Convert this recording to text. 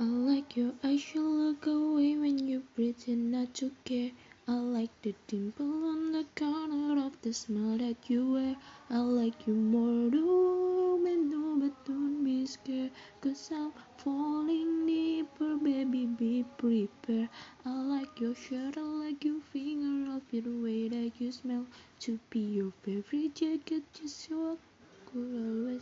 I like your eyes, you look away when you pretend not to care. I like the dimple on the corner of the smile that you wear. I like you more, do but no, but don't be scared. Cause I'm falling deeper, baby, be prepared. I like your shirt, I like your finger, I feel the way that you smell. To be your favorite jacket, just walk